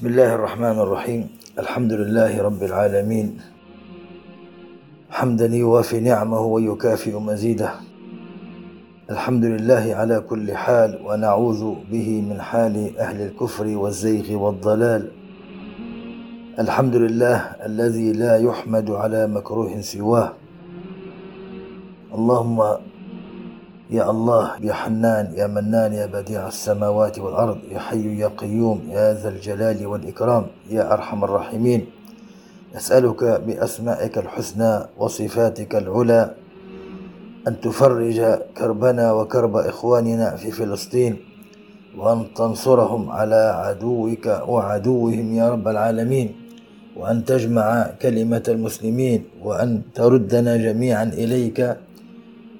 بسم الله الرحمن الرحيم الحمد لله رب العالمين حمدا يوافي نعمه ويكافئ مزيده الحمد لله على كل حال ونعوذ به من حال أهل الكفر والزيغ والضلال الحمد لله الذي لا يحمد على مكروه سواه اللهم يا الله يا حنان يا منان يا بديع السماوات والأرض يا حي يا قيوم يا ذا الجلال والإكرام يا أرحم الراحمين. نسألك بأسمائك الحسنى وصفاتك العلى أن تفرج كربنا وكرب إخواننا في فلسطين وأن تنصرهم على عدوك وعدوهم يا رب العالمين وأن تجمع كلمة المسلمين وأن تردنا جميعا إليك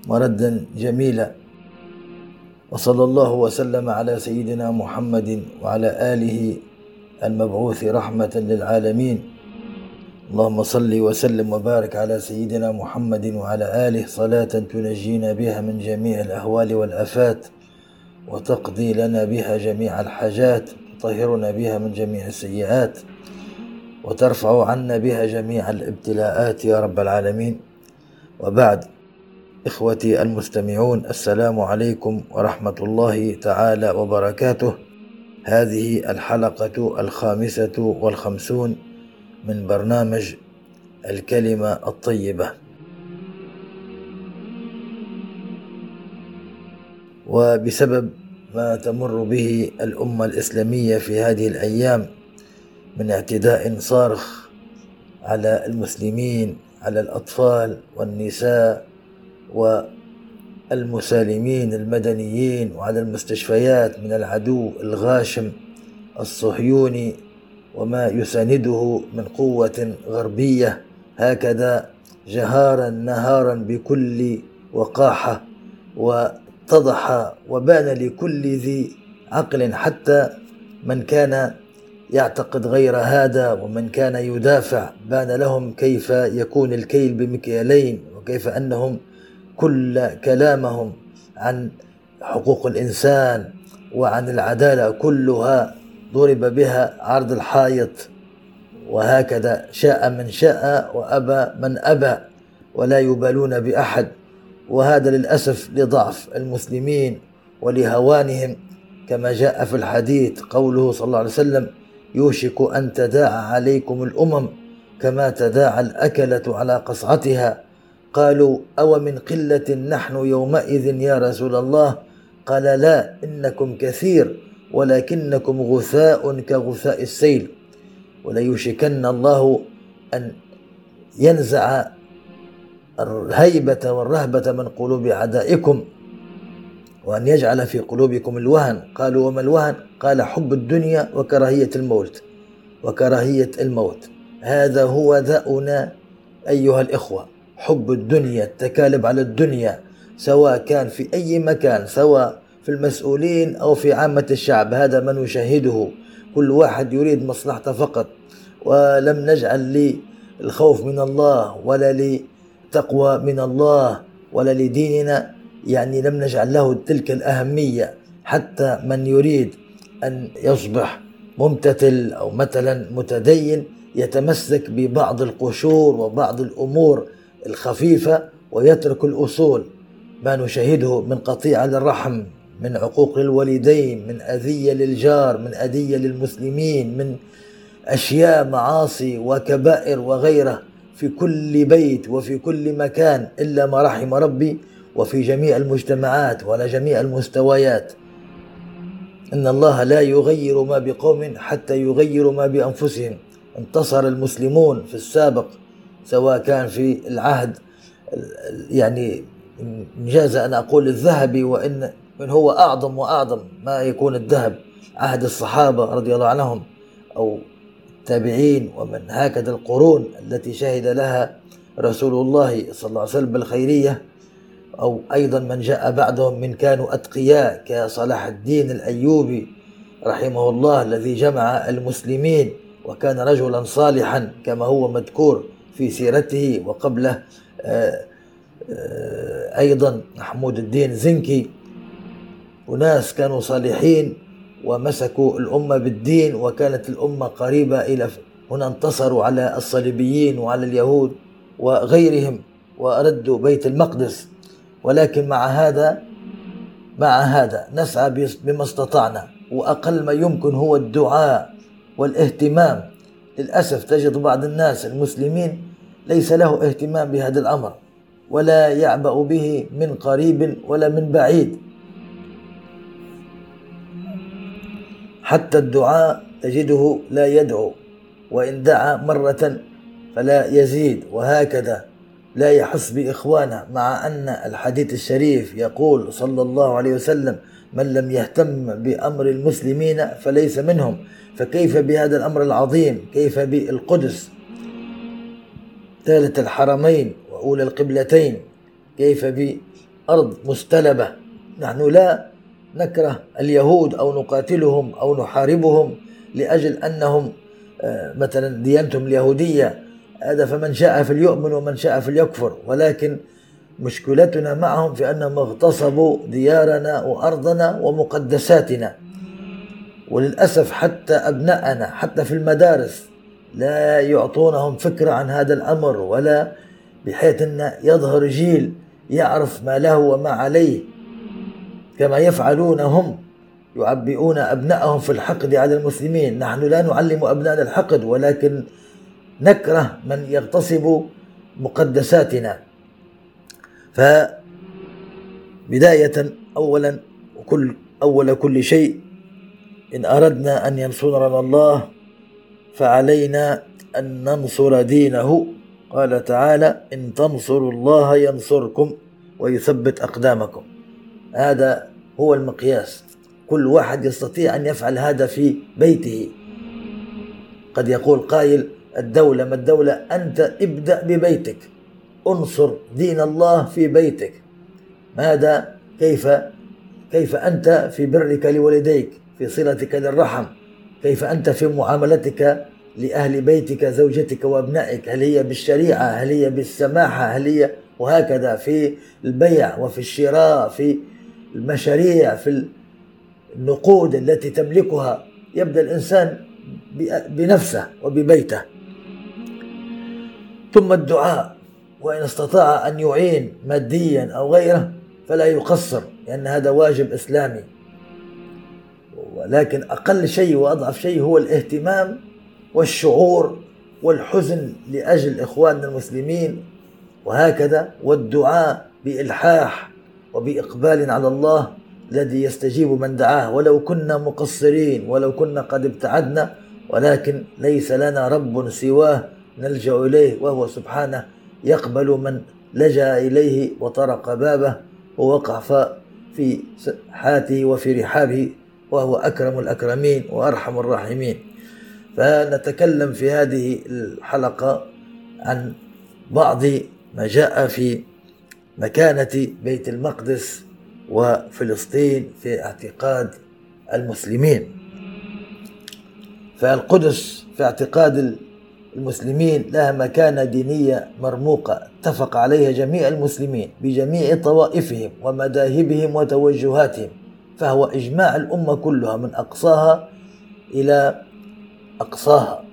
مردا جميلا. وصلى الله وسلم على سيدنا محمد وعلى آله المبعوث رحمة للعالمين. اللهم صل وسلم وبارك على سيدنا محمد وعلى آله صلاة تنجينا بها من جميع الأهوال والآفات وتقضي لنا بها جميع الحاجات تطهرنا بها من جميع السيئات وترفع عنا بها جميع الابتلاءات يا رب العالمين. وبعد إخوتي المستمعون السلام عليكم ورحمة الله تعالى وبركاته. هذه الحلقة الخامسة والخمسون من برنامج الكلمة الطيبة. وبسبب ما تمر به الأمة الإسلامية في هذه الأيام من اعتداء صارخ على المسلمين على الأطفال والنساء والمسالمين المدنيين وعلى المستشفيات من العدو الغاشم الصهيوني وما يسانده من قوة غربية هكذا جهارا نهارا بكل وقاحة واتضح وبان لكل ذي عقل حتى من كان يعتقد غير هذا ومن كان يدافع بان لهم كيف يكون الكيل بمكيالين وكيف أنهم كل كلامهم عن حقوق الإنسان وعن العدالة كلها ضرب بها عرض الحائط. وهكذا شاء من شاء وأبى من أبى ولا يبالون بأحد. وهذا للأسف لضعف المسلمين ولهوانهم. كما جاء في الحديث قوله صلى الله عليه وسلم يوشك أن تداعى عليكم الأمم كما تداعى الأكلة على قصعتها قالوا أو من قلة نحن يومئذ يا رسول الله؟ قال لا إنكم كثير ولكنكم غثاء كغثاء السيل. وليوشكن الله أن ينزع الهيبة والرهبة من قلوب أعدائكم وأن يجعل في قلوبكم الوهن. قالوا وما الوهن؟ قال حب الدنيا وكراهية الموت. وكراهية الموت. هذا هو ذاؤنا أيها الإخوة. حب الدنيا التكالب على الدنيا سواء كان في أي مكان سواء في المسؤولين أو في عامة الشعب هذا ما نشاهده كل واحد يريد مصلحته فقط. ولم نجعل للخوف من الله ولا لتقوى من الله ولا لديننا. يعني لم نجعل له تلك الأهمية. حتى من يريد أن يصبح ممتثل أو مثلا متدين يتمسك ببعض القشور وبعض الأمور. الخفيفة ويترك الأصول ما نشاهده من قطيعة للرحم من عقوق الوالدين من أذية للجار من أذية للمسلمين من أشياء معاصي وكبائر وغيره في كل بيت وفي كل مكان إلا ما رحم ربي وفي جميع المجتمعات وعلى جميع المستويات. إن الله لا يغير ما بقوم حتى يغيروا ما بأنفسهم. انتصر المسلمون في السابق سواء كان في العهد يعني إنجاز أن أقول الذهبي وإن من هو أعظم وأعظم ما يكون الذهب عهد الصحابة رضي الله عنهم أو التابعين ومن هكذا القرون التي شهد لها رسول الله صلى الله عليه وسلم بالخيرية أو أيضا من جاء بعدهم من كانوا أتقياء كصلاح الدين الأيوبي رحمه الله الذي جمع المسلمين وكان رجلا صالحا كما هو مذكور. في سيرته وقبله آه، آه، أيضا محمود الدين زنكي. وناس كانوا صالحين ومسكوا الأمة بالدين وكانت الأمة قريبة إلى هنا انتصروا على الصليبيين وعلى اليهود وغيرهم وردوا بيت المقدس. ولكن مع هذا مع هذا نسعى بما استطعنا وأقل ما يمكن هو الدعاء والاهتمام للأسف تجد بعض الناس المسلمين ليس له اهتمام بهذا الأمر ولا يعبأ به من قريب ولا من بعيد. حتى الدعاء تجده لا يدعو وإن دعا مرة فلا يزيد وهكذا لا يحس بإخوانه مع أن الحديث الشريف يقول صلى الله عليه وسلم من لم يهتم بأمر المسلمين فليس منهم. فكيف بهذا الأمر العظيم؟ كيف بالقدس؟ ثالث الحرمين وأولى القبلتين. كيف بأرض مستلبة؟ نحن لا نكره اليهود أو نقاتلهم أو نحاربهم لأجل أنهم آه، مثلا ديانتهم اليهودية. هذا فمن شاء فليؤمن ومن شاء فليكفر. ولكن مشكلتنا معهم في أنهم اغتصبوا ديارنا وأرضنا ومقدساتنا. وللأسف حتى أبنائنا حتى في المدارس لا يعطونهم فكرة عن هذا الأمر ولا بحيث أن يظهر جيل يعرف ما له وما عليه. كما يفعلون هم يعبئون أبنائهم في الحقد على المسلمين. نحن لا نعلم أبنائنا الحقد ولكن نكره من يغتصب مقدساتنا. فبداية أولا وكل أول كل شيء إن أردنا أن ينصرنا الله فعلينا أن ننصر دينه. قال تعالى إن تنصروا الله ينصركم ويثبت أقدامكم. هذا هو المقياس. كل واحد يستطيع أن يفعل هذا في بيته. قد يقول قائل الدولة ما الدولة أنت ابدأ ببيتك. انصر دين الله في بيتك. ماذا؟ كيف؟ كيف أنت في برك لوالديك في صلتك للرحم؟ كيف أنت في معاملتك لأهل بيتك زوجتك وأبنائك؟ هل هي بالشريعة؟ هل هي بالسماحة؟ هل هي وهكذا في البيع وفي الشراء في المشاريع في النقود التي تملكها؟ يبدأ الإنسان بنفسه وببيته. ثم الدعاء. وإن استطاع أن يعين ماديا أو غيره فلا يقصر لأن هذا واجب إسلامي. ولكن أقل شيء وأضعف شيء هو الاهتمام والشعور والحزن لأجل إخواننا المسلمين وهكذا والدعاء بإلحاح وبإقبال على الله الذي يستجيب من دعاه. ولو كنا مقصرين ولو كنا قد ابتعدنا ولكن ليس لنا رب سواه نلجأ إليه وهو سبحانه يقبل من لجأ إليه وطرق بابه ووقع في حاته وفي رحابه وهو أكرم الأكرمين وأرحم الراحمين. فنتكلم في هذه الحلقة عن بعض ما جاء في مكانة بيت المقدس وفلسطين في اعتقاد المسلمين. فالقدس في اعتقاد المسلمين لها مكانة دينية مرموقة. اتفق عليها جميع المسلمين بجميع طوائفهم ومذاهبهم وتوجهاتهم. فهو إجماع الأمة كلها من أقصاها إلى أقصاها.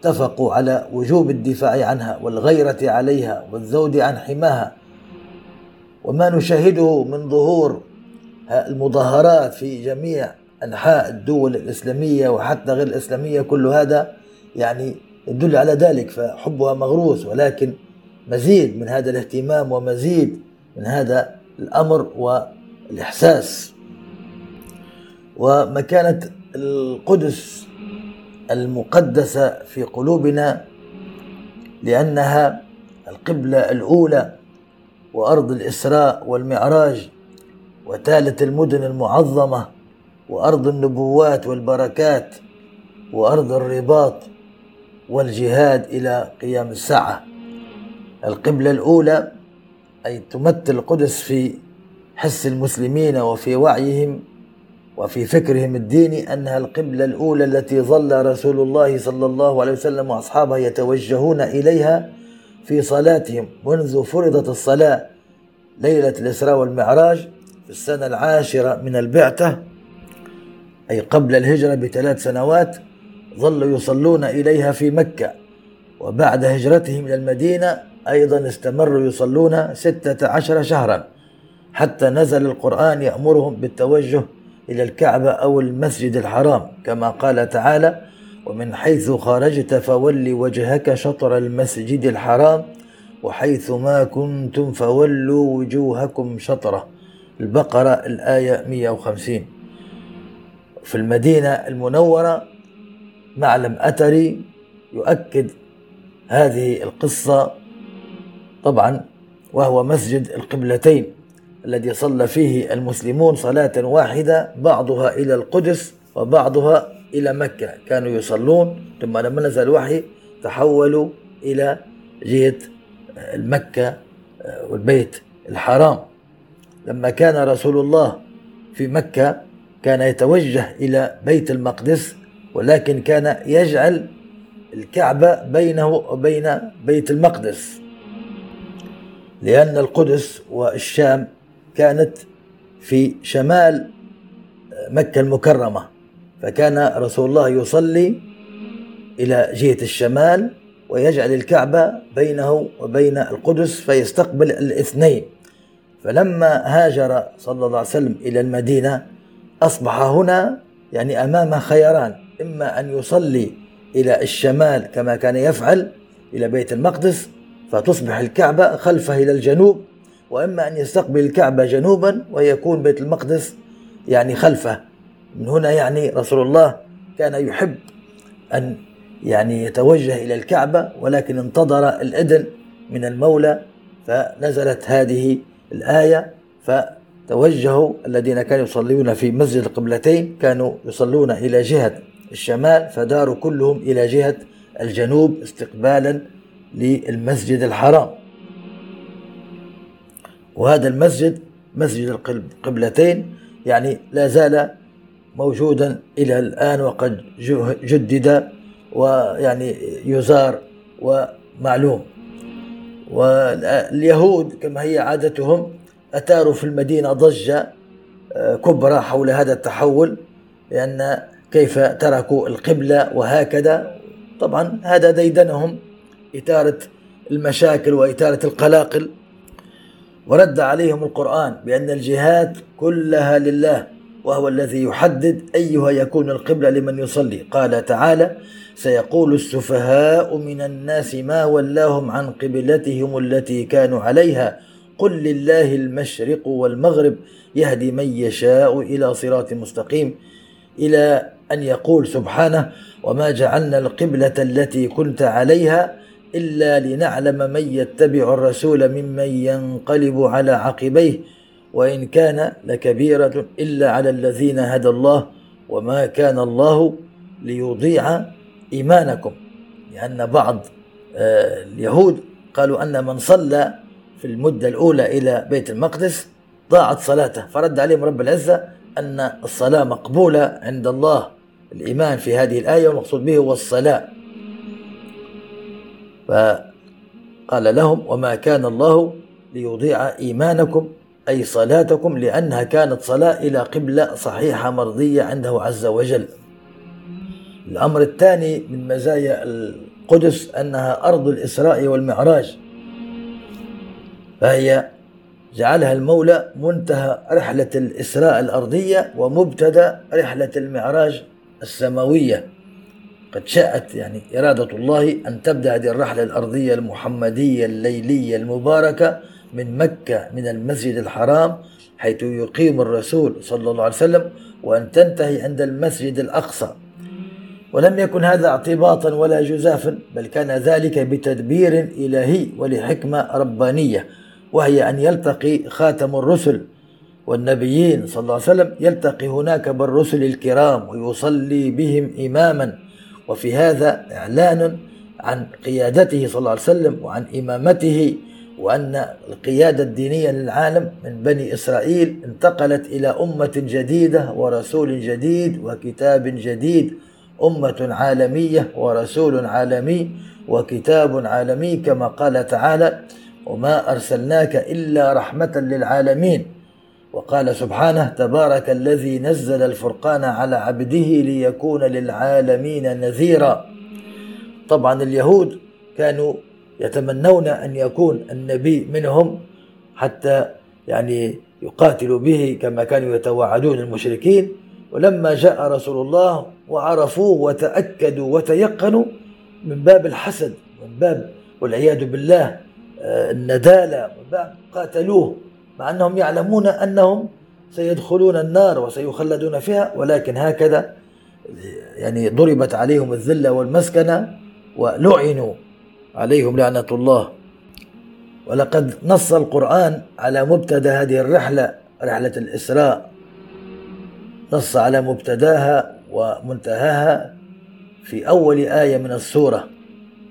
اتفقوا على وجوب الدفاع عنها والغيرة عليها والذود عن حماها. وما نشاهده من ظهور المظاهرات في جميع أنحاء الدول الإسلامية وحتى غير الإسلامية كل هذا يعني يدل على ذلك فحبها مغروس ولكن مزيد من هذا الاهتمام ومزيد من هذا الأمر والإحساس. ومكانة القدس المقدسة في قلوبنا لأنها القبلة الأولى وأرض الإسراء والمعراج وثالث المدن المعظمة وأرض النبوات والبركات وأرض الرباط. والجهاد إلى قيام الساعة. القبلة الأولى أي تمثل القدس في حس المسلمين وفي وعيهم وفي فكرهم الديني أنها القبلة الأولى التي ظل رسول الله صلى الله عليه وسلم وأصحابه يتوجهون إليها في صلاتهم منذ فرضت الصلاة ليلة الإسراء والمعراج في السنة العاشرة من البعثة أي قبل الهجرة بثلاث سنوات. ظلوا يصلون إليها في مكة. وبعد هجرتهم إلى المدينة أيضا استمروا يصلون ستة عشر شهرا حتى نزل القرآن يأمرهم بالتوجه إلى الكعبة أو المسجد الحرام كما قال تعالى ومن حيث خرجت فول وجهك شطر المسجد الحرام وحيث ما كنتم فولوا وجوهكم شطره البقرة الآية 150 في المدينة المنورة معلم أثري يؤكد هذه القصة طبعا وهو مسجد القبلتين الذي صلى فيه المسلمون صلاة واحدة بعضها إلى القدس وبعضها إلى مكة. كانوا يصلون ثم لما نزل الوحي تحولوا إلى جهة المكة والبيت الحرام. لما كان رسول الله في مكة كان يتوجه إلى بيت المقدس ولكن كان يجعل الكعبة بينه وبين بيت المقدس. لأن القدس والشام كانت في شمال مكة المكرمة. فكان رسول الله يصلي إلى جهة الشمال ويجعل الكعبة بينه وبين القدس فيستقبل الاثنين. فلما هاجر صلى الله عليه وسلم إلى المدينة أصبح هنا يعني أمام خيران. إما أن يصلي إلى الشمال كما كان يفعل إلى بيت المقدس فتصبح الكعبة خلفه إلى الجنوب وإما أن يستقبل الكعبة جنوبا ويكون بيت المقدس يعني خلفه. من هنا يعني رسول الله كان يحب أن يعني يتوجه إلى الكعبة ولكن انتظر الإذن من المولى فنزلت هذه الآية فتوجهوا الذين كانوا يصلون في مسجد القبلتين كانوا يصلون إلى جهة الشمال فداروا كلهم إلى جهة الجنوب استقبالا للمسجد الحرام. وهذا المسجد مسجد القبلتين يعني لا زال موجودا إلى الآن وقد جدد ويعني يزار ومعلوم. واليهود كما هي عادتهم أثاروا في المدينة ضجة آه، كبرى حول هذا التحول لأن كيف تركوا القبلة وهكذا. طبعا هذا ديدنهم إثارة المشاكل وإثارة القلاقل. ورد عليهم القرآن بأن الجهات كلها لله وهو الذي يحدد أيها يكون القبلة لمن يصلي. قال تعالى سيقول السفهاء من الناس ما ولاهم عن قبلتهم التي كانوا عليها. قل لله المشرق والمغرب يهدي من يشاء إلى صراط مستقيم. إلى أن يقول سبحانه وما جعلنا القبلة التي كنت عليها إلا لنعلم من يتبع الرسول ممن ينقلب على عقبيه وإن كان لكبيرة إلا على الذين هدى الله وما كان الله ليضيع إيمانكم. لأن بعض آه، اليهود قالوا أن من صلى في المدة الأولى إلى بيت المقدس ضاعت صلاته. فرد عليهم رب العزة أن الصلاة مقبولة عند الله. الإيمان في هذه الآية والمقصود به هو الصلاة. فقال لهم وما كان الله ليضيع إيمانكم أي صلاتكم لأنها كانت صلاة إلى قبلة صحيحة مرضية عنده عز وجل. الأمر الثاني من مزايا القدس أنها أرض الإسراء والمعراج. فهي جعلها المولى منتهى رحلة الإسراء الأرضية ومبتدأ رحلة المعراج السماوية. قد شاءت يعني إرادة الله أن تبدأ هذه الرحلة الأرضية المحمدية الليلية المباركة من مكة من المسجد الحرام حيث يقيم الرسول صلى الله عليه وسلم وأن تنتهي عند المسجد الأقصى. ولم يكن هذا اعتباطا ولا جزافا بل كان ذلك بتدبير إلهي ولحكمة ربانية وهي أن يلتقي خاتم الرسل والنبيين صلى الله عليه وسلم يلتقي هناك بالرسل الكرام ويصلي بهم إماما. وفي هذا إعلان عن قيادته صلى الله عليه وسلم وعن إمامته وأن القيادة الدينية للعالم من بني إسرائيل انتقلت إلى أمة جديدة ورسول جديد وكتاب جديد. أمة عالمية ورسول عالمي وكتاب عالمي كما قال تعالى وما أرسلناك إلا رحمة للعالمين وقال سبحانه تبارك الذي نزل الفرقان على عبده ليكون للعالمين نذيرا. طبعا اليهود كانوا يتمنون أن يكون النبي منهم حتى يعني يقاتلوا به كما كانوا يتوعدون المشركين. ولما جاء رسول الله وعرفوه وتأكدوا وتيقنوا من باب الحسد من باب والعياذ بالله آه، الندالة قاتلوه. مع أنهم يعلمون أنهم سيدخلون النار وسيخلدون فيها ولكن هكذا يعني ضربت عليهم الذلة والمسكنة ولعنوا عليهم لعنة الله. ولقد نص القرآن على مبتدأ هذه الرحلة رحلة الإسراء. نص على مبتدأها ومنتهاها في أول آية من السورة.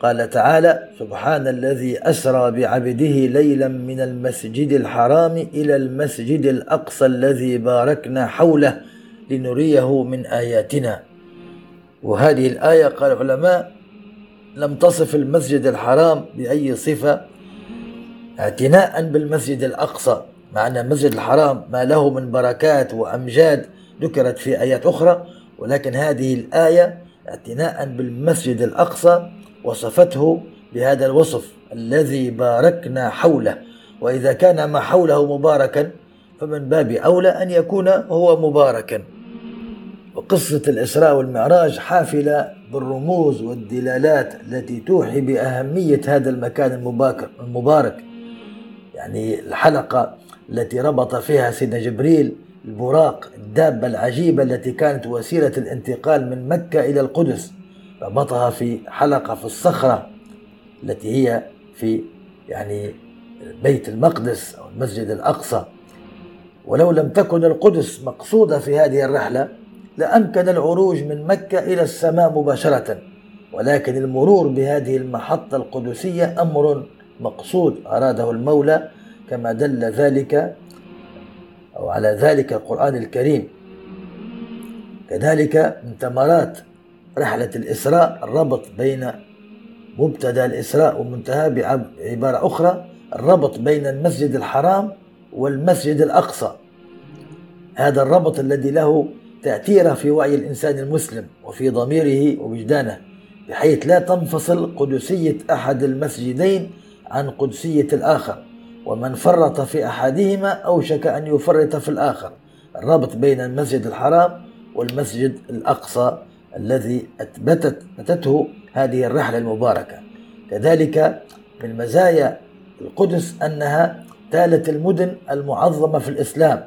قال تعالى سبحان الذي أسرى بعبده ليلا من المسجد الحرام إلى المسجد الأقصى الذي باركنا حوله لنريه من آياتنا. وهذه الآية قال العلماء لم تصف المسجد الحرام بأي صفة اعتناء بالمسجد الأقصى مع أن المسجد الحرام ما له من بركات وأمجاد ذكرت في آيات أخرى ولكن هذه الآية اعتناء بالمسجد الأقصى وصفته بهذا الوصف الذي باركنا حوله. وإذا كان ما حوله مباركا فمن باب أولى أن يكون هو مباركا. وقصة الإسراء والمعراج حافلة بالرموز والدلالات التي توحي بأهمية هذا المكان المبارك. يعني الحلقة التي ربط فيها سيدنا جبريل البراق الدابة العجيبة التي كانت وسيلة الانتقال من مكة إلى القدس. ربطها في حلقة في الصخرة التي هي في يعني بيت المقدس أو المسجد الأقصى. ولو لم تكن القدس مقصودة في هذه الرحلة لأمكن العروج من مكة إلى السماء مباشرة. ولكن المرور بهذه المحطة القدسية أمر مقصود أراده المولى كما دل ذلك أو على ذلك القرآن الكريم. كذلك من ثمرات رحلة الإسراء الربط بين مبتدأ الإسراء ومنتهى بعبارة أخرى الربط بين المسجد الحرام والمسجد الأقصى. هذا الربط الذي له تأثيره في وعي الإنسان المسلم وفي ضميره ووجدانه بحيث لا تنفصل قدسية أحد المسجدين عن قدسية الآخر ومن فرط في أحدهما أوشك أن يفرط في الآخر. الربط بين المسجد الحرام والمسجد الأقصى الذي أثبتت أثبتته هذه الرحلة المباركة. كذلك من مزايا القدس أنها ثالث المدن المعظمة في الإسلام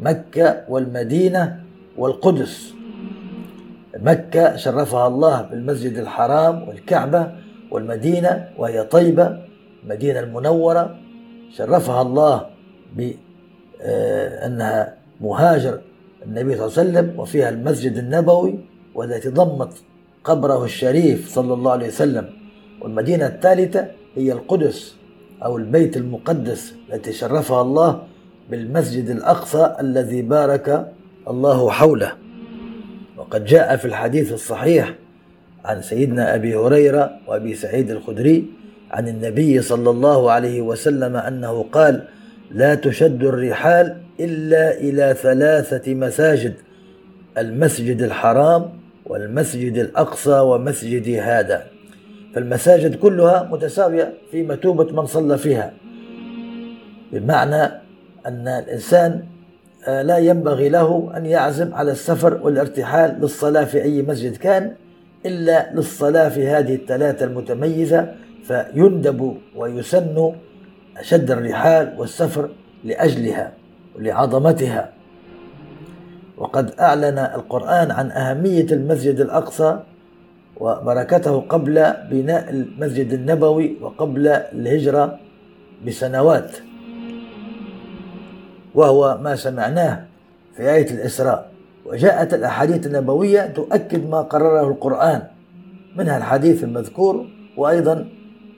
مكة والمدينة والقدس. مكة شرفها الله بالمسجد الحرام والكعبة والمدينة وهي طيبة المدينة المنورة. شرفها الله بأنها مهاجر النبي صلى الله عليه وسلم وفيها المسجد النبوي. والتي ضمت قبره الشريف صلى الله عليه وسلم والمدينة الثالثة هي القدس أو البيت المقدس التي شرفها الله بالمسجد الأقصى الذي بارك الله حوله. وقد جاء في الحديث الصحيح عن سيدنا أبي هريرة وأبي سعيد الخدري عن النبي صلى الله عليه وسلم أنه قال لا تشد الرحال إلا إلى ثلاثة مساجد المسجد الحرام والمسجد الأقصى ومسجد هذا. فالمساجد كلها متساوية في متوبة من صلى فيها. بمعنى أن الإنسان آه، لا ينبغي له أن يعزم على السفر والارتحال للصلاة في أي مسجد كان إلا للصلاة في هذه الثلاثة المتميزة. فيندب ويسن شد الرحال والسفر لأجلها ولعظمتها. وقد أعلن القرآن عن أهمية المسجد الأقصى وبركته قبل بناء المسجد النبوي وقبل الهجرة بسنوات. وهو ما سمعناه في آية الإسراء. وجاءت الأحاديث النبوية تؤكد ما قرره القرآن. منها الحديث المذكور وأيضا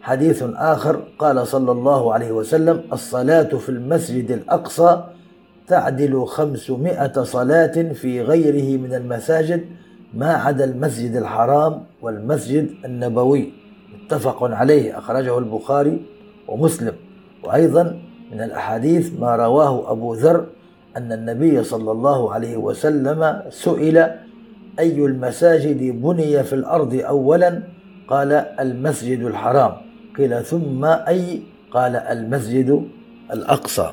حديث آخر قال صلى الله عليه وسلم الصلاة في المسجد الأقصى تعدل خمسمائة صلاة في غيره من المساجد ما عدا المسجد الحرام والمسجد النبوي. متفق عليه أخرجه البخاري ومسلم. وأيضا من الأحاديث ما رواه أبو ذر أن النبي صلى الله عليه وسلم سئل أي المساجد بني في الأرض أولا؟ قال المسجد الحرام. قيل ثم أي؟ قال المسجد الأقصى.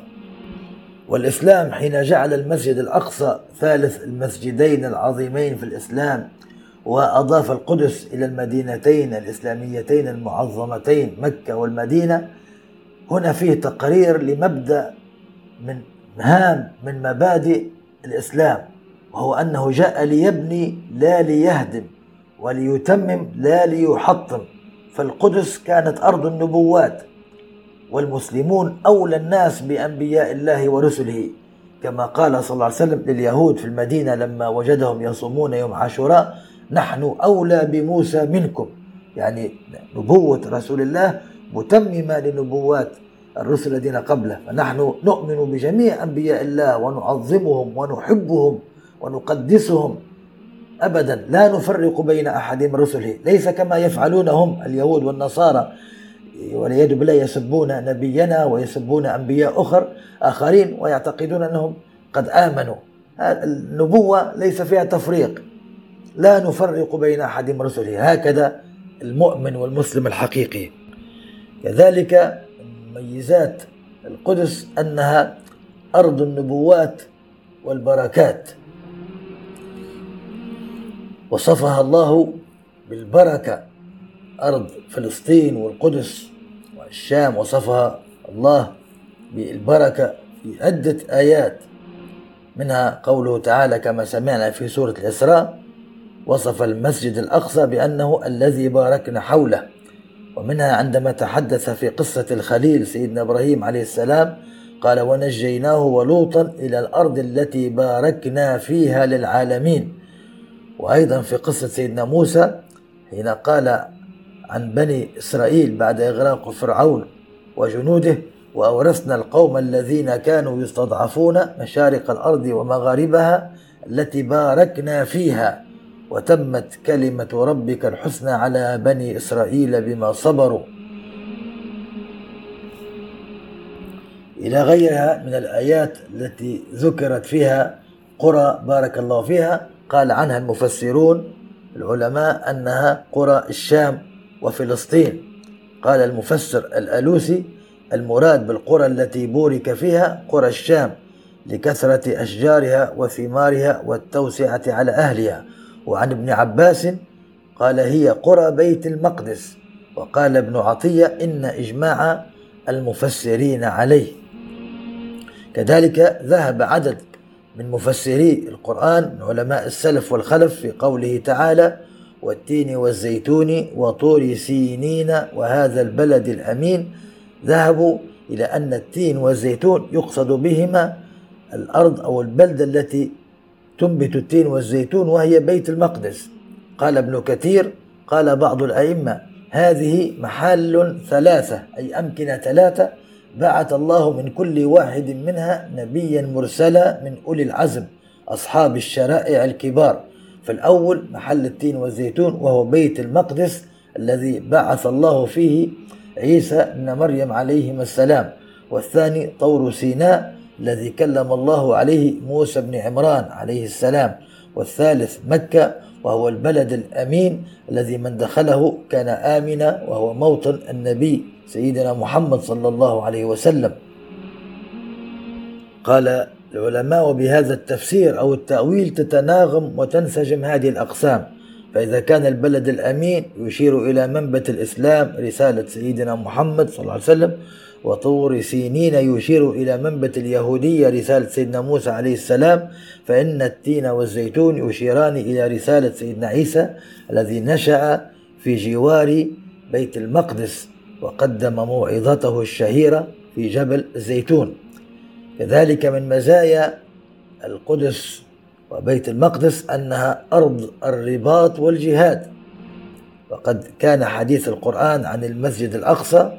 والإسلام حين جعل المسجد الأقصى ثالث المسجدين العظيمين في الإسلام وأضاف القدس إلى المدينتين الإسلاميتين المعظمتين مكة والمدينة هنا فيه تقرير لمبدأ من هام من مبادئ الإسلام وهو أنه جاء ليبني لا ليهدم وليتمم لا ليحطم فالقدس كانت أرض النبوات. والمسلمون أولى الناس بأنبياء الله ورسله كما قال صلى الله عليه وسلم لليهود في المدينة لما وجدهم يصومون يوم عاشوراء نحن أولى بموسى منكم. يعني نبوة رسول الله متممة لنبوات الرسل الذين قبله فنحن نؤمن بجميع أنبياء الله ونعظمهم ونحبهم ونقدسهم. أبدا لا نفرق بين أحد من رسله ليس كما يفعلون هم اليهود والنصارى. والعياذ بالله يسبون نبينا ويسبون أنبياء أخر آخرين ويعتقدون أنهم قد آمنوا. النبوة ليس فيها تفريق. لا نفرق بين أحد من رسله. هكذا المؤمن والمسلم الحقيقي. كذلك ميزات القدس أنها أرض النبوات والبركات. وصفها الله بالبركة. أرض فلسطين والقدس والشام وصفها الله بالبركة في عدة آيات. منها قوله تعالى كما سمعنا في سورة الإسراء وصف المسجد الأقصى بأنه الذي باركنا حوله. ومنها عندما تحدث في قصة الخليل سيدنا إبراهيم عليه السلام قال ونجيناه ولوطا إلى الأرض التي باركنا فيها للعالمين وأيضا في قصة سيدنا موسى حين قال عن بني إسرائيل بعد إغراق فرعون وجنوده وأورثنا القوم الذين كانوا يستضعفون مشارق الأرض ومغاربها التي باركنا فيها. وتمت كلمة ربك الحسنى على بني إسرائيل بما صبروا. إلى غيرها من الآيات التي ذكرت فيها قرى بارك الله فيها قال عنها المفسرون العلماء أنها قرى الشام. وفلسطين. قال المفسر الألوسي المراد بالقرى التي بورك فيها قرى الشام لكثرة أشجارها وثمارها والتوسعة على أهلها. وعن ابن عباس قال هي قرى بيت المقدس. وقال ابن عطية إن إجماع المفسرين عليه. كذلك ذهب عدد من مفسري القرآن من علماء السلف والخلف في قوله تعالى والتين والزيتون وطور سينين وهذا البلد الأمين ذهبوا إلى أن التين والزيتون يقصد بهما الأرض أو البلدة التي تنبت التين والزيتون وهي بيت المقدس. قال ابن كثير قال بعض الأئمة هذه محال ثلاثة أي أمكنة ثلاثة بعث الله من كل واحد منها نبيا مرسلا من أولي العزم أصحاب الشرائع الكبار. فالأول محل التين والزيتون وهو بيت المقدس الذي بعث الله فيه عيسى ابن مريم عليهما السلام. والثاني طور سيناء الذي كلم الله عليه موسى بن عمران عليه السلام. والثالث مكة وهو البلد الأمين الذي من دخله كان آمنا وهو موطن النبي سيدنا محمد صلى الله عليه وسلم. قال العلماء بهذا التفسير أو التأويل تتناغم وتنسجم هذه الأقسام. فإذا كان البلد الأمين يشير إلى منبت الإسلام رسالة سيدنا محمد صلى الله عليه وسلم وطور سينين يشير إلى منبت اليهودية رسالة سيدنا موسى عليه السلام فإن التين والزيتون يشيران إلى رسالة سيدنا عيسى الذي نشأ في جوار بيت المقدس وقدم موعظته الشهيرة في جبل الزيتون. كذلك من مزايا القدس وبيت المقدس أنها أرض الرباط والجهاد. وقد كان حديث القرآن عن المسجد الأقصى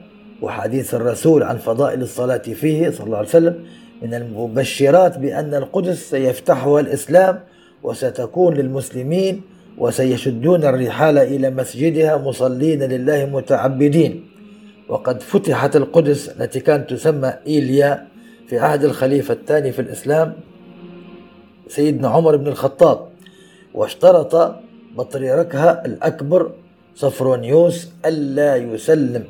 وحديث الرسول عن فضائل الصلاة فيه صلى الله عليه وسلم من المبشرات بأن القدس سيفتحها الإسلام وستكون للمسلمين وسيشدون الرحال إلى مسجدها مصلين لله متعبدين. وقد فتحت القدس التي كانت تسمى إيليا في عهد الخليفة الثاني في الإسلام سيدنا عمر بن الخطاب واشترط بطريركها الأكبر صفرونيوس ألا يسلم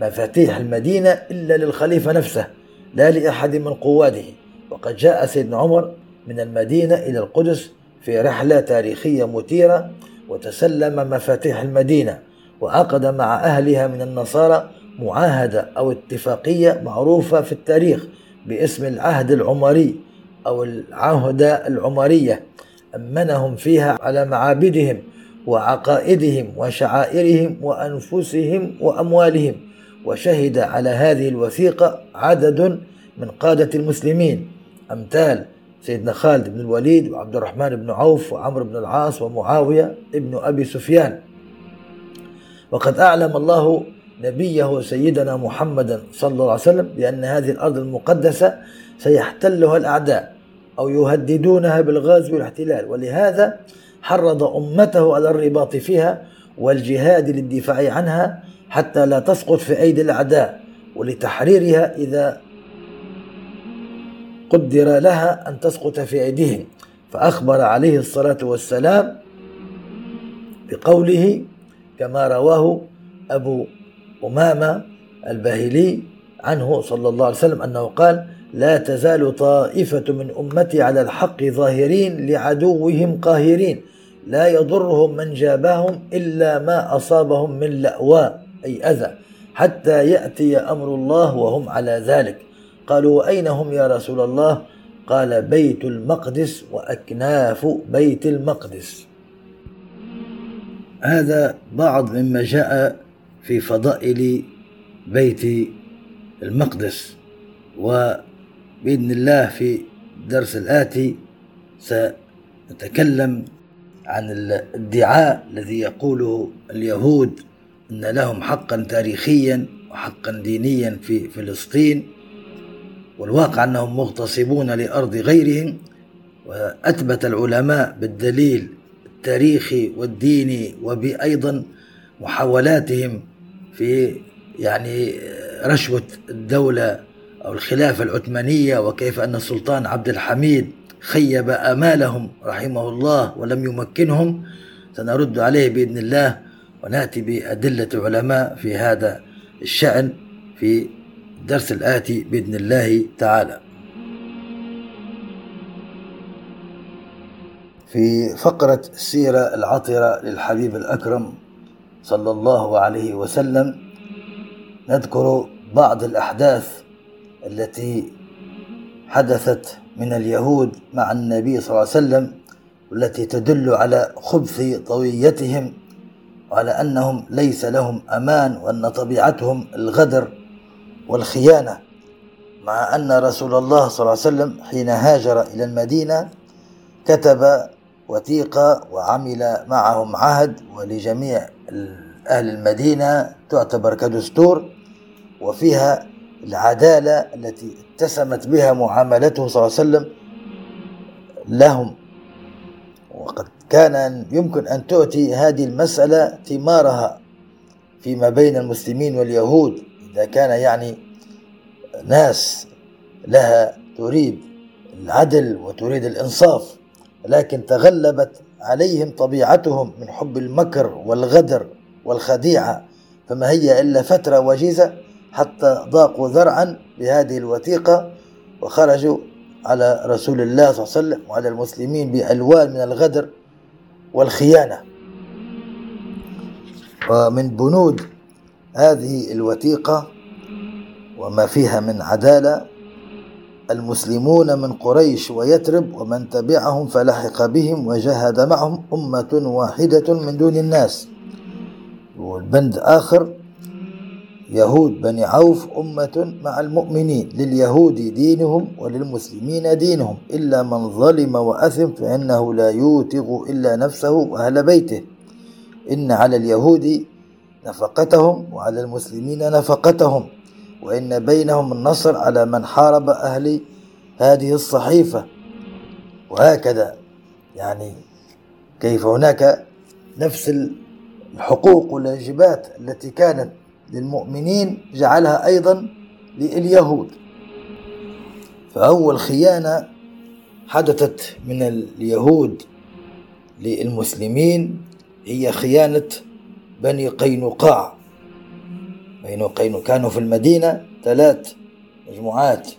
مفاتيح المدينة إلا للخليفة نفسه لا لأحد من قواده. وقد جاء سيدنا عمر من المدينة إلى القدس في رحلة تاريخية مثيرة وتسلم مفاتيح المدينة وعقد مع أهلها من النصارى معاهدة أو اتفاقية معروفة في التاريخ. باسم العهد العمري أو العهدة العمرية أمنهم فيها على معابدهم وعقائدهم وشعائرهم وأنفسهم وأموالهم. وشهد على هذه الوثيقة عدد من قادة المسلمين أمثال سيدنا خالد بن الوليد وعبد الرحمن بن عوف وعمرو بن العاص ومعاوية ابن أبي سفيان. وقد أعلم الله نبيه سيدنا محمدا صلى الله عليه وسلم بأن هذه الأرض المقدسة سيحتلها الأعداء أو يهددونها بالغزو والاحتلال. ولهذا حرض أمته على الرباط فيها والجهاد للدفاع عنها حتى لا تسقط في أيدي الأعداء ولتحريرها إذا قدر لها أن تسقط في أيديهم. فأخبر عليه الصلاة والسلام بقوله كما رواه أبو أمامة الباهلي عنه صلى الله عليه وسلم أنه قال لا تزال طائفة من أمتي على الحق ظاهرين لعدوهم قاهرين. لا يضرهم من جابهم إلا ما أصابهم من لأواء أي أذى حتى يأتي أمر الله وهم على ذلك. قالوا وأين هم يا رسول الله؟ قال بيت المقدس وأكناف بيت المقدس. هذا بعض مما جاء في فضائل بيت المقدس. وبإذن الله في الدرس الآتي سنتكلم عن الادعاء الذي يقوله اليهود أن لهم حقا تاريخيا وحقا دينيا في فلسطين والواقع أنهم مغتصبون لأرض غيرهم. وأثبت العلماء بالدليل التاريخي والديني وبأيضا محاولاتهم في يعني رشوة الدولة أو الخلافة العثمانية وكيف أن السلطان عبد الحميد خيب آمالهم رحمه الله ولم يمكنهم. سنرد عليه بإذن الله ونأتي بأدلة علماء في هذا الشأن في الدرس الآتي بإذن الله تعالى. في فقرة السيرة العطرة للحبيب الأكرم صلى الله عليه وسلم نذكر بعض الأحداث التي حدثت من اليهود مع النبي صلى الله عليه وسلم والتي تدل على خبث طويتهم وعلى أنهم ليس لهم أمان وأن طبيعتهم الغدر والخيانة. مع أن رسول الله صلى الله عليه وسلم حين هاجر إلى المدينة كتب وثيقة وعمل معهم عهد ولجميع أهل المدينة تعتبر كدستور وفيها العدالة التي اتسمت بها معاملته صلى الله عليه وسلم لهم. وقد كان يمكن أن تؤتي هذه المسألة ثمارها فيما بين المسلمين واليهود إذا كان يعني ناس لها تريد العدل وتريد الإنصاف لكن تغلبت عليهم طبيعتهم من حب المكر والغدر والخديعة فما هي إلا فترة وجيزة حتى ضاقوا ذرعا بهذه الوثيقة وخرجوا على رسول الله صلى الله عليه وسلم وعلى المسلمين بألوان من الغدر والخيانة. ومن بنود هذه الوثيقة وما فيها من عدالة المسلمون من قريش ويترب ومن تبعهم فلحق بهم وجاهد معهم أمة واحدة من دون الناس. والبند آخر يهود بني عوف أمة مع المؤمنين. لليهود دينهم وللمسلمين دينهم. إلا من ظلم وأثم فإنه لا يوتغ إلا نفسه وأهل بيته. إن على اليهود نفقتهم وعلى المسلمين نفقتهم. وإن بينهم النصر على من حارب أهل هذه الصحيفة. وهكذا يعني كيف هناك نفس الحقوق والواجبات التي كانت للمؤمنين جعلها أيضا لليهود. فأول خيانة حدثت من اليهود للمسلمين هي خيانة بني قينقاع. بني قينقاع كانوا في المدينة ثلاث مجموعات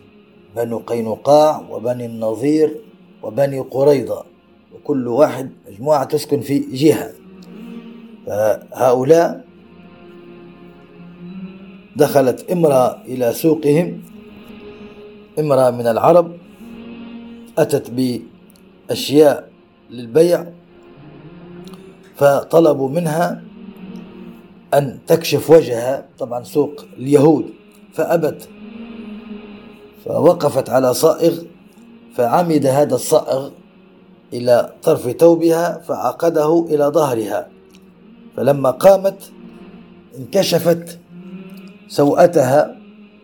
بنو قينقاع وبني النظير وبني قريضة وكل واحد مجموعة تسكن في جهة. فهؤلاء دخلت امرأة إلى سوقهم. امرأة من العرب أتت بأشياء للبيع فطلبوا منها أن تكشف وجهها طبعا سوق اليهود فأبت فوقفت على صائغ فعمد هذا الصائغ إلى طرف ثوبها فعقده إلى ظهرها. فلما قامت انكشفت سوءتها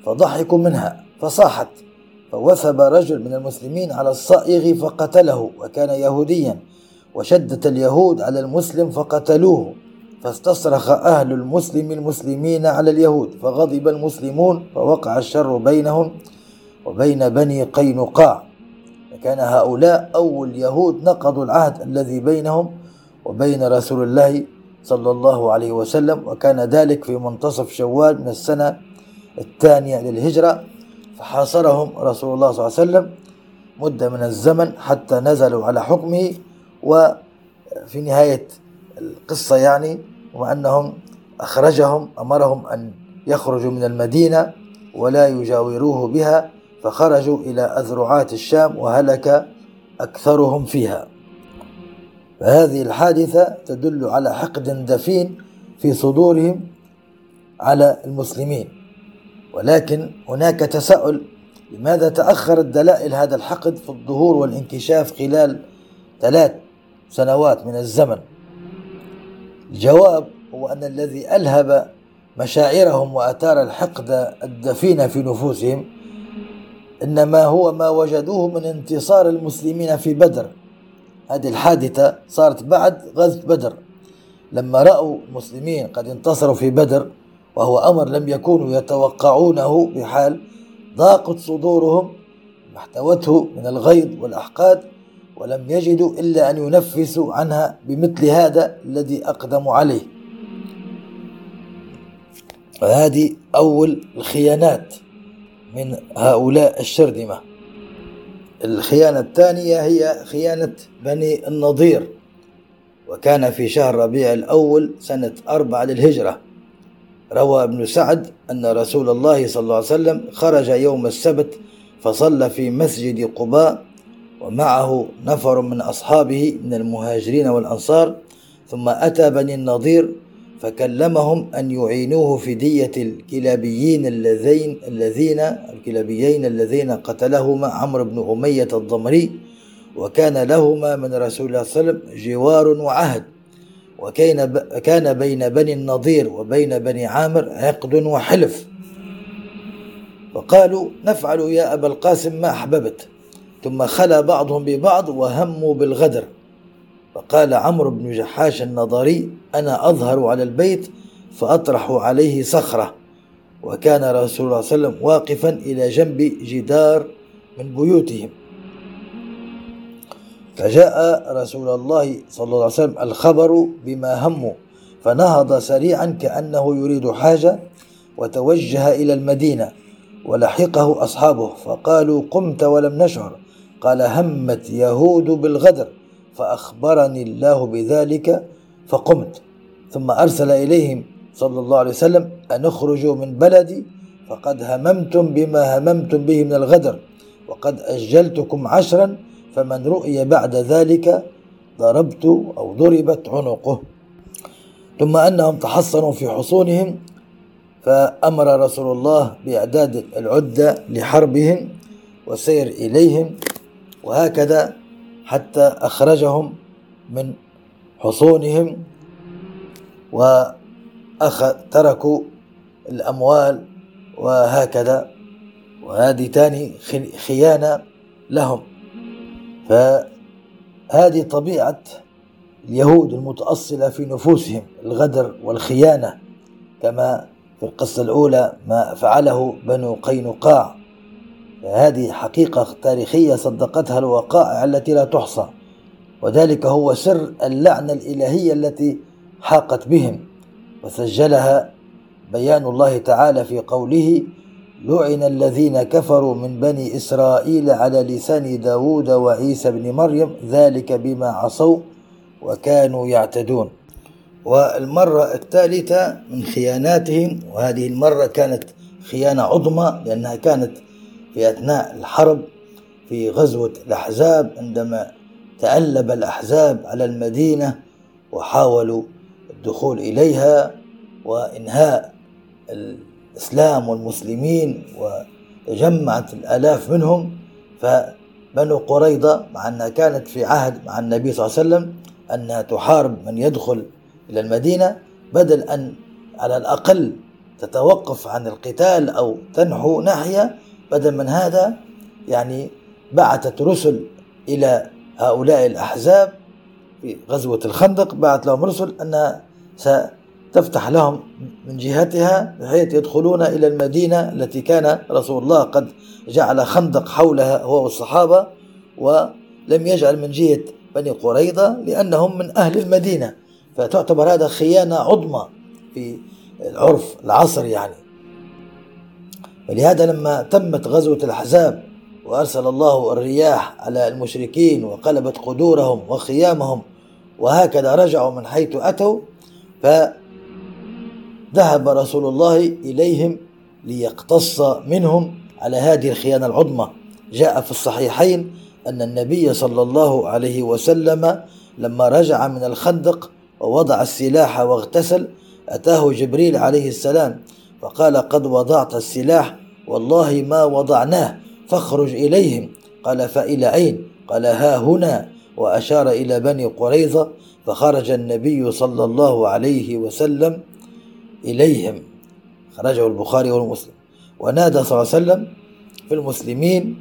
فضحكوا منها فصاحت فوثب رجل من المسلمين على الصائغ فقتله وكان يهوديا وشدت اليهود على المسلم فقتلوه. فاستصرخ أهل المسلم المسلمين على اليهود فغضب المسلمون فوقع الشر بينهم وبين بني قينقاع. فكان هؤلاء أول يهود نقضوا العهد الذي بينهم وبين رسول الله صلى الله عليه وسلم وكان ذلك في منتصف شوال من السنة الثانية للهجرة. فحاصرهم رسول الله صلى الله عليه وسلم مدة من الزمن حتى نزلوا على حكمه وفي نهاية القصة يعني وأنهم أخرجهم أمرهم أن يخرجوا من المدينة ولا يجاوروه بها فخرجوا إلى أذرعات الشام وهلك أكثرهم فيها. فهذه الحادثة تدل على حقد دفين في صدورهم على المسلمين. ولكن هناك تساؤل لماذا تأخرت دلائل هذا الحقد في الظهور والانكشاف خلال ثلاث سنوات من الزمن؟ الجواب هو أن الذي ألهب مشاعرهم وأثار الحقد الدفين في نفوسهم إنما هو ما وجدوه من انتصار المسلمين في بدر. هذه الحادثة صارت بعد غزوة بدر. لما رأوا المسلمين قد انتصروا في بدر وهو أمر لم يكونوا يتوقعونه بحال ضاقت صدورهم ما احتوته من الغيظ والأحقاد ولم يجدوا إلا أن ينفسوا عنها بمثل هذا الذي أقدموا عليه. فهذه أول الخيانات من هؤلاء الشرذمة الخيانة الثانية هي خيانة بني النضير وكان في شهر ربيع الأول سنة أربعة للهجرة. روى ابن سعد أن رسول الله صلى الله عليه وسلم خرج يوم السبت فصلى في مسجد قباء ومعه نفر من أصحابه من المهاجرين والأنصار ثم أتى بني النضير فكلمهم أن يعينوه في دية الكلابيين الذين الذين الكلابيين الذين قتلهما عمرو بن أمية الضمري وكان لهما من رسول الله صلى الله عليه وسلم جوار وعهد. وكان كان بين بني النضير وبين بني عامر عقد وحلف. فقالوا نفعل يا أبا القاسم ما أحببت. ثم خلا بعضهم ببعض وهموا بالغدر. فقال عمرو بن جحاش النضري أنا أظهر على البيت فأطرح عليه صخرة. وكان رسول الله صلى الله عليه وسلم واقفا إلى جنب جدار من بيوتهم. فجاء رسول الله صلى الله عليه وسلم الخبر بما هموا فنهض سريعا كأنه يريد حاجة وتوجه إلى المدينة ولحقه أصحابه فقالوا قمت ولم نشعر. قال همت يهود بالغدر فأخبرني الله بذلك فقمت. ثم أرسل إليهم صلى الله عليه وسلم أن اخرجوا من بلدي فقد هممتم بما هممتم به من الغدر وقد أجلتكم عشرا فمن رؤي بعد ذلك ضربت أو ضربت عنقه. ثم أنهم تحصنوا في حصونهم فأمر رسول الله بإعداد العدة لحربهم والسير إليهم وهكذا حتى أخرجهم من حصونهم وتركوا الأموال وهكذا. وهذه تاني خيانة لهم. فهذه طبيعة اليهود المتأصلة في نفوسهم الغدر والخيانة كما في القصة الأولى ما فعله بنو قينقاع. هذه حقيقة تاريخية صدقتها الوقائع التي لا تحصى وذلك هو سر اللعنة الإلهية التي حاقت بهم. وسجلها بيان الله تعالى في قوله لعن الذين كفروا من بني إسرائيل على لسان داود وعيسى بن مريم ذلك بما عصوا وكانوا يعتدون. والمرة الثالثة من خياناتهم وهذه المرة كانت خيانة عظمى لأنها كانت في أثناء الحرب في غزوة الأحزاب عندما تألب الأحزاب على المدينة وحاولوا الدخول إليها وإنهاء الإسلام والمسلمين وتجمعت الآلاف منهم فبنو قريضة مع أنها كانت في عهد مع النبي صلى الله عليه وسلم أنها تحارب من يدخل إلى المدينة بدل أن على الأقل تتوقف عن القتال أو تنحو ناحية بدل من هذا يعني بعثت رسل إلى هؤلاء الأحزاب في غزوة الخندق بعث لهم رسل أنها ستفتح لهم من جهتها بحيث يدخلون إلى المدينة التي كان رسول الله قد جعل خندق حولها هو والصحابة ولم يجعل من جهة بني قريظة لأنهم من أهل المدينة. فتعتبر هذا خيانة عظمى في العرف العصر يعني. ولهذا لما تمت غزوة الأحزاب وأرسل الله الرياح على المشركين وقلبت قدورهم وخيامهم وهكذا رجعوا من حيث أتوا فذهب رسول الله إليهم ليقتص منهم على هذه الخيانة العظمى. جاء في الصحيحين أن النبي صلى الله عليه وسلم لما رجع من الخندق ووضع السلاح واغتسل أتاه جبريل عليه السلام فقال قد وضعت السلاح والله ما وضعناه فاخرج إليهم. قال فإلى أين؟ قال ها هنا. وأشار إلى بني قريظة فخرج النبي صلى الله عليه وسلم إليهم. خرجه البخاري والمسلم. ونادى صلى الله عليه وسلم في المسلمين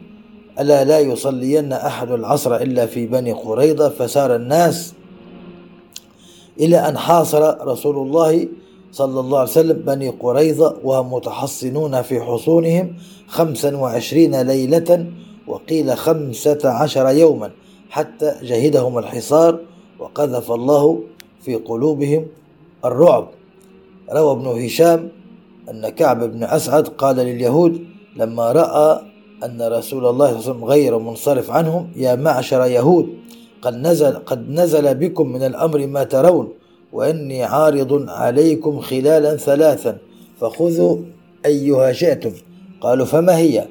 ألا لا يصلين أحد العصر إلا في بني قريظة؟ فسار الناس إلى أن حاصر رسول الله صلى الله عليه وسلم بني قريظة وهم متحصنون في حصونهم خمسا وعشرين ليلة وقيل خمسة عشر يوما حتى جهدهم الحصار وقذف الله في قلوبهم الرعب. روى ابن هشام أن كعب بن أسعد قال لليهود لما رأى أن رسول الله صلى الله عليه وسلم غير منصرف عنهم يا معشر يهود قد نزل, قد نزل بكم من الأمر ما ترون. وإني عارض عليكم خلالا ثلاثا فخذوا أيها شئتم. قالوا فما هي؟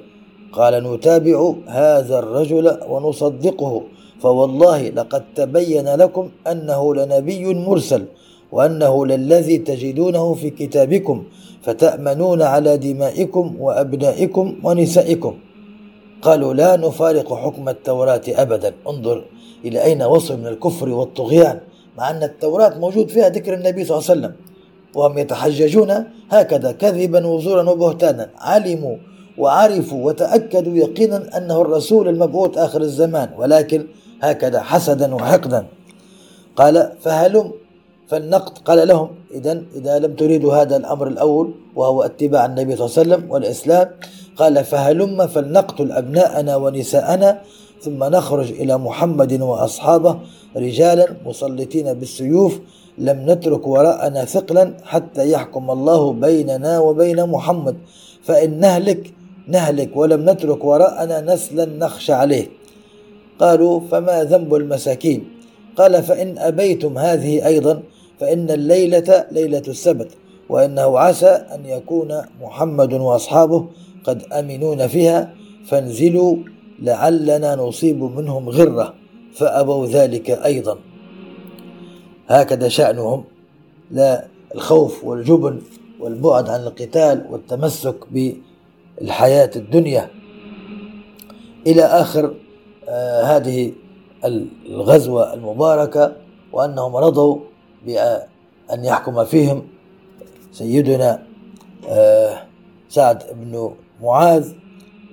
قال نتابع هذا الرجل ونصدقه فوالله لقد تبين لكم أنه لنبي مرسل وأنه للذي تجدونه في كتابكم فتأمنون على دمائكم وأبنائكم ونسائكم. قالوا لا نفارق حكم التوراة أبدا. انظر إلى أين وصل من الكفر والطغيان. أن التوراة موجود فيها ذكر النبي صلى الله عليه وسلم وهم يتحججون هكذا كذبا وزورا وبهتانا علموا وعرفوا وتأكدوا يقينا أنه الرسول المبعوث آخر الزمان ولكن هكذا حسدا وحقدا قال فهلم فالنقد قال لهم إذا إذا لم تريدوا هذا الأمر الأول وهو اتباع النبي صلى الله عليه وسلم والإسلام قال فهلم فلنقتل أبناءنا ونساءنا ثم نخرج إلى محمد وأصحابه رجالا مسلطين بالسيوف لم نترك وراءنا ثقلا حتى يحكم الله بيننا وبين محمد فإن نهلك نهلك ولم نترك وراءنا نسلا نخشى عليه. قالوا فما ذنب المساكين؟ قال فإن أبيتم هذه أيضا فإن الليلة ليلة السبت وإنه عسى أن يكون محمد وأصحابه قد أمنون فيها فانزلوا لعلنا نصيب منهم غرة فأبوا ذلك أيضا. هكذا شأنهم. لا الخوف والجبن والبعد عن القتال والتمسك بالحياة الدنيا. إلى آخر آه هذه الغزوة المباركة وأنهم رضوا بأن يحكم فيهم سيدنا آه سعد بن معاذ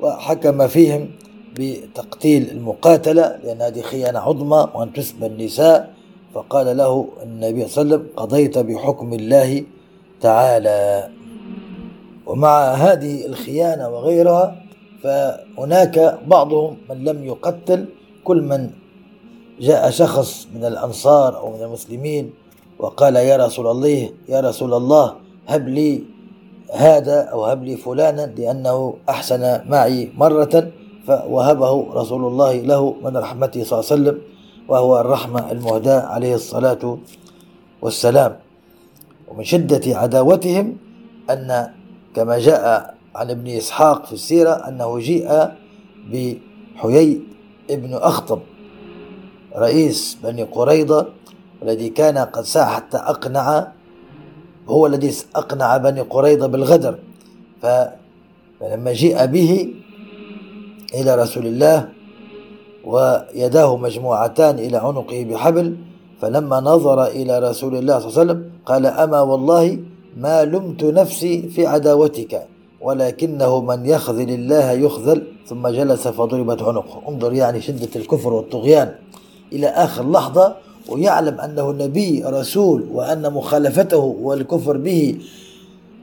وحكم فيهم بتقتيل المقاتلة لأن هذه خيانة عظمى وأن تسبى النساء. فقال له النبي صلى الله عليه وسلم قضيت بحكم الله تعالى. ومع هذه الخيانة وغيرها فهناك بعضهم من لم يقتل كل من جاء شخص من الأنصار أو من المسلمين وقال يا رسول الله يا رسول الله هب لي هذا أو هب لي فلانا لأنه أحسن معي مرة. فوهبه رسول الله له من رحمته صلى الله عليه وسلم وهو الرحمة المهداة عليه الصلاة والسلام. ومن شدة عداوتهم أن كما جاء عن ابن إسحاق في السيرة أنه جيء بحيي ابن أخطب رئيس بني قريضة الذي كان قد سعى حتى أقنع هو الذي أقنع بني قريضة بالغدر. فلما جيء به إلى رسول الله ويداه مجموعتان إلى عنقه بحبل فلما نظر إلى رسول الله صلى الله عليه وسلم قال أما والله ما لمت نفسي في عداوتك ولكنه من يخذل الله يخذل. ثم جلس فضربت عنقه. انظر يعني شدة الكفر والطغيان إلى آخر لحظة ويعلم أنه نبي رسول وأن مخالفته والكفر به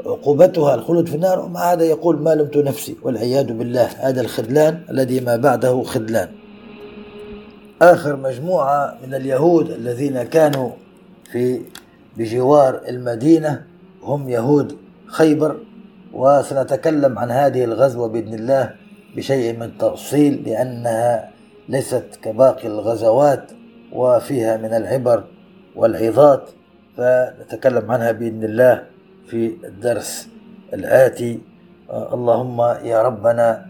عقوبتها الخلود في النار ومع هذا يقول ما لمت نفسي والعياذ بالله هذا الخذلان الذي ما بعده خذلان. آخر مجموعة من اليهود الذين كانوا في بجوار المدينة هم يهود خيبر وسنتكلم عن هذه الغزوة بإذن الله بشيء من التفصيل لأنها ليست كباقي الغزوات وفيها من العبر والعظات فنتكلم عنها بإذن الله. في الدرس الآتي اللهم يا ربنا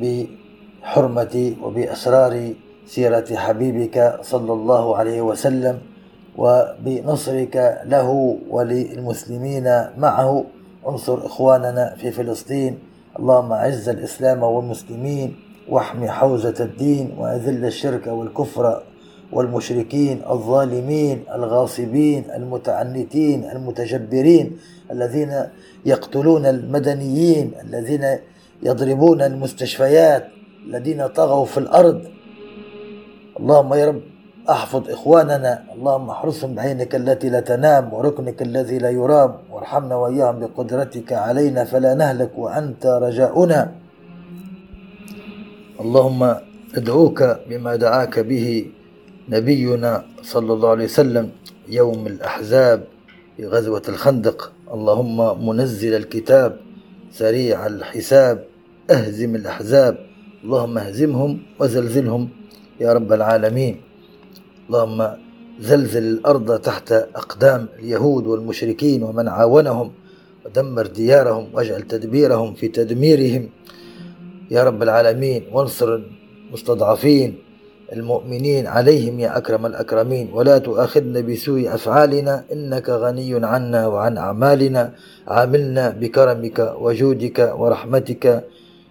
بحرمة وبأسرار سيرة حبيبك صلى الله عليه وسلم وبنصرك له وللمسلمين معه. انصر إخواننا في فلسطين. اللهم أعز الإسلام والمسلمين واحمي حوزة الدين وأذل الشرك والكفر والمشركين الظالمين الغاصبين المتعنتين المتجبرين الذين يقتلون المدنيين الذين يضربون المستشفيات الذين طغوا في الأرض. اللهم يا رب أحفظ إخواننا. اللهم احرسهم بعينك التي لا تنام وركنك الذي لا يرام. وارحمنا وإياهم بقدرتك علينا فلا نهلك وأنت رجاؤنا. اللهم ادعوك بما دعاك به نبينا صلى الله عليه وسلم يوم الأحزاب. في غزوة الخندق. اللهم منزل الكتاب سريع الحساب أهزم الأحزاب. اللهم أهزمهم وزلزلهم يا رب العالمين. اللهم زلزل الأرض تحت أقدام اليهود والمشركين ومن عاونهم ودمر ديارهم واجعل تدبيرهم في تدميرهم. يا رب العالمين وانصر المستضعفين المؤمنين عليهم يا أكرم الأكرمين ولا تؤاخذنا بسوء أفعالنا إنك غني عنا وعن أعمالنا. عاملنا بكرمك وجودك ورحمتك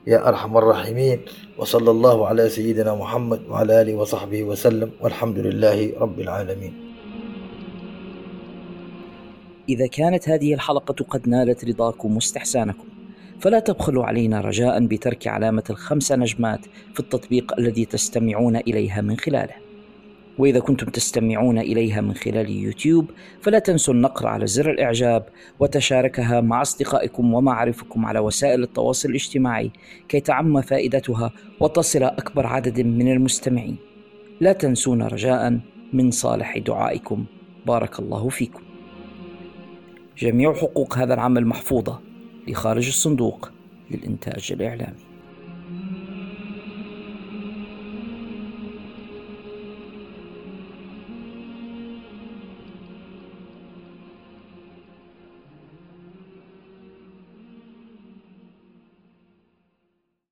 يا أرحم الراحمين. وصلى الله على سيدنا محمد وعلى آله وصحبه وسلم والحمد لله رب العالمين. إذا كانت هذه الحلقة قد نالت رضاكم واستحسانكم فلا تبخلوا علينا رجاء بترك علامة الخمس نجمات في التطبيق الذي تستمعون إليها من خلاله. وإذا كنتم تستمعون إليها من خلال يوتيوب فلا تنسوا النقر على زر الإعجاب وتشاركها مع أصدقائكم ومعارفكم على وسائل التواصل الاجتماعي كي تعم فائدتها وتصل أكبر عدد من المستمعين. لا تنسونا رجاء من صالح دعائكم. بارك الله فيكم. جميع حقوق هذا العمل محفوظة. لخارج الصندوق للإنتاج الإعلامي.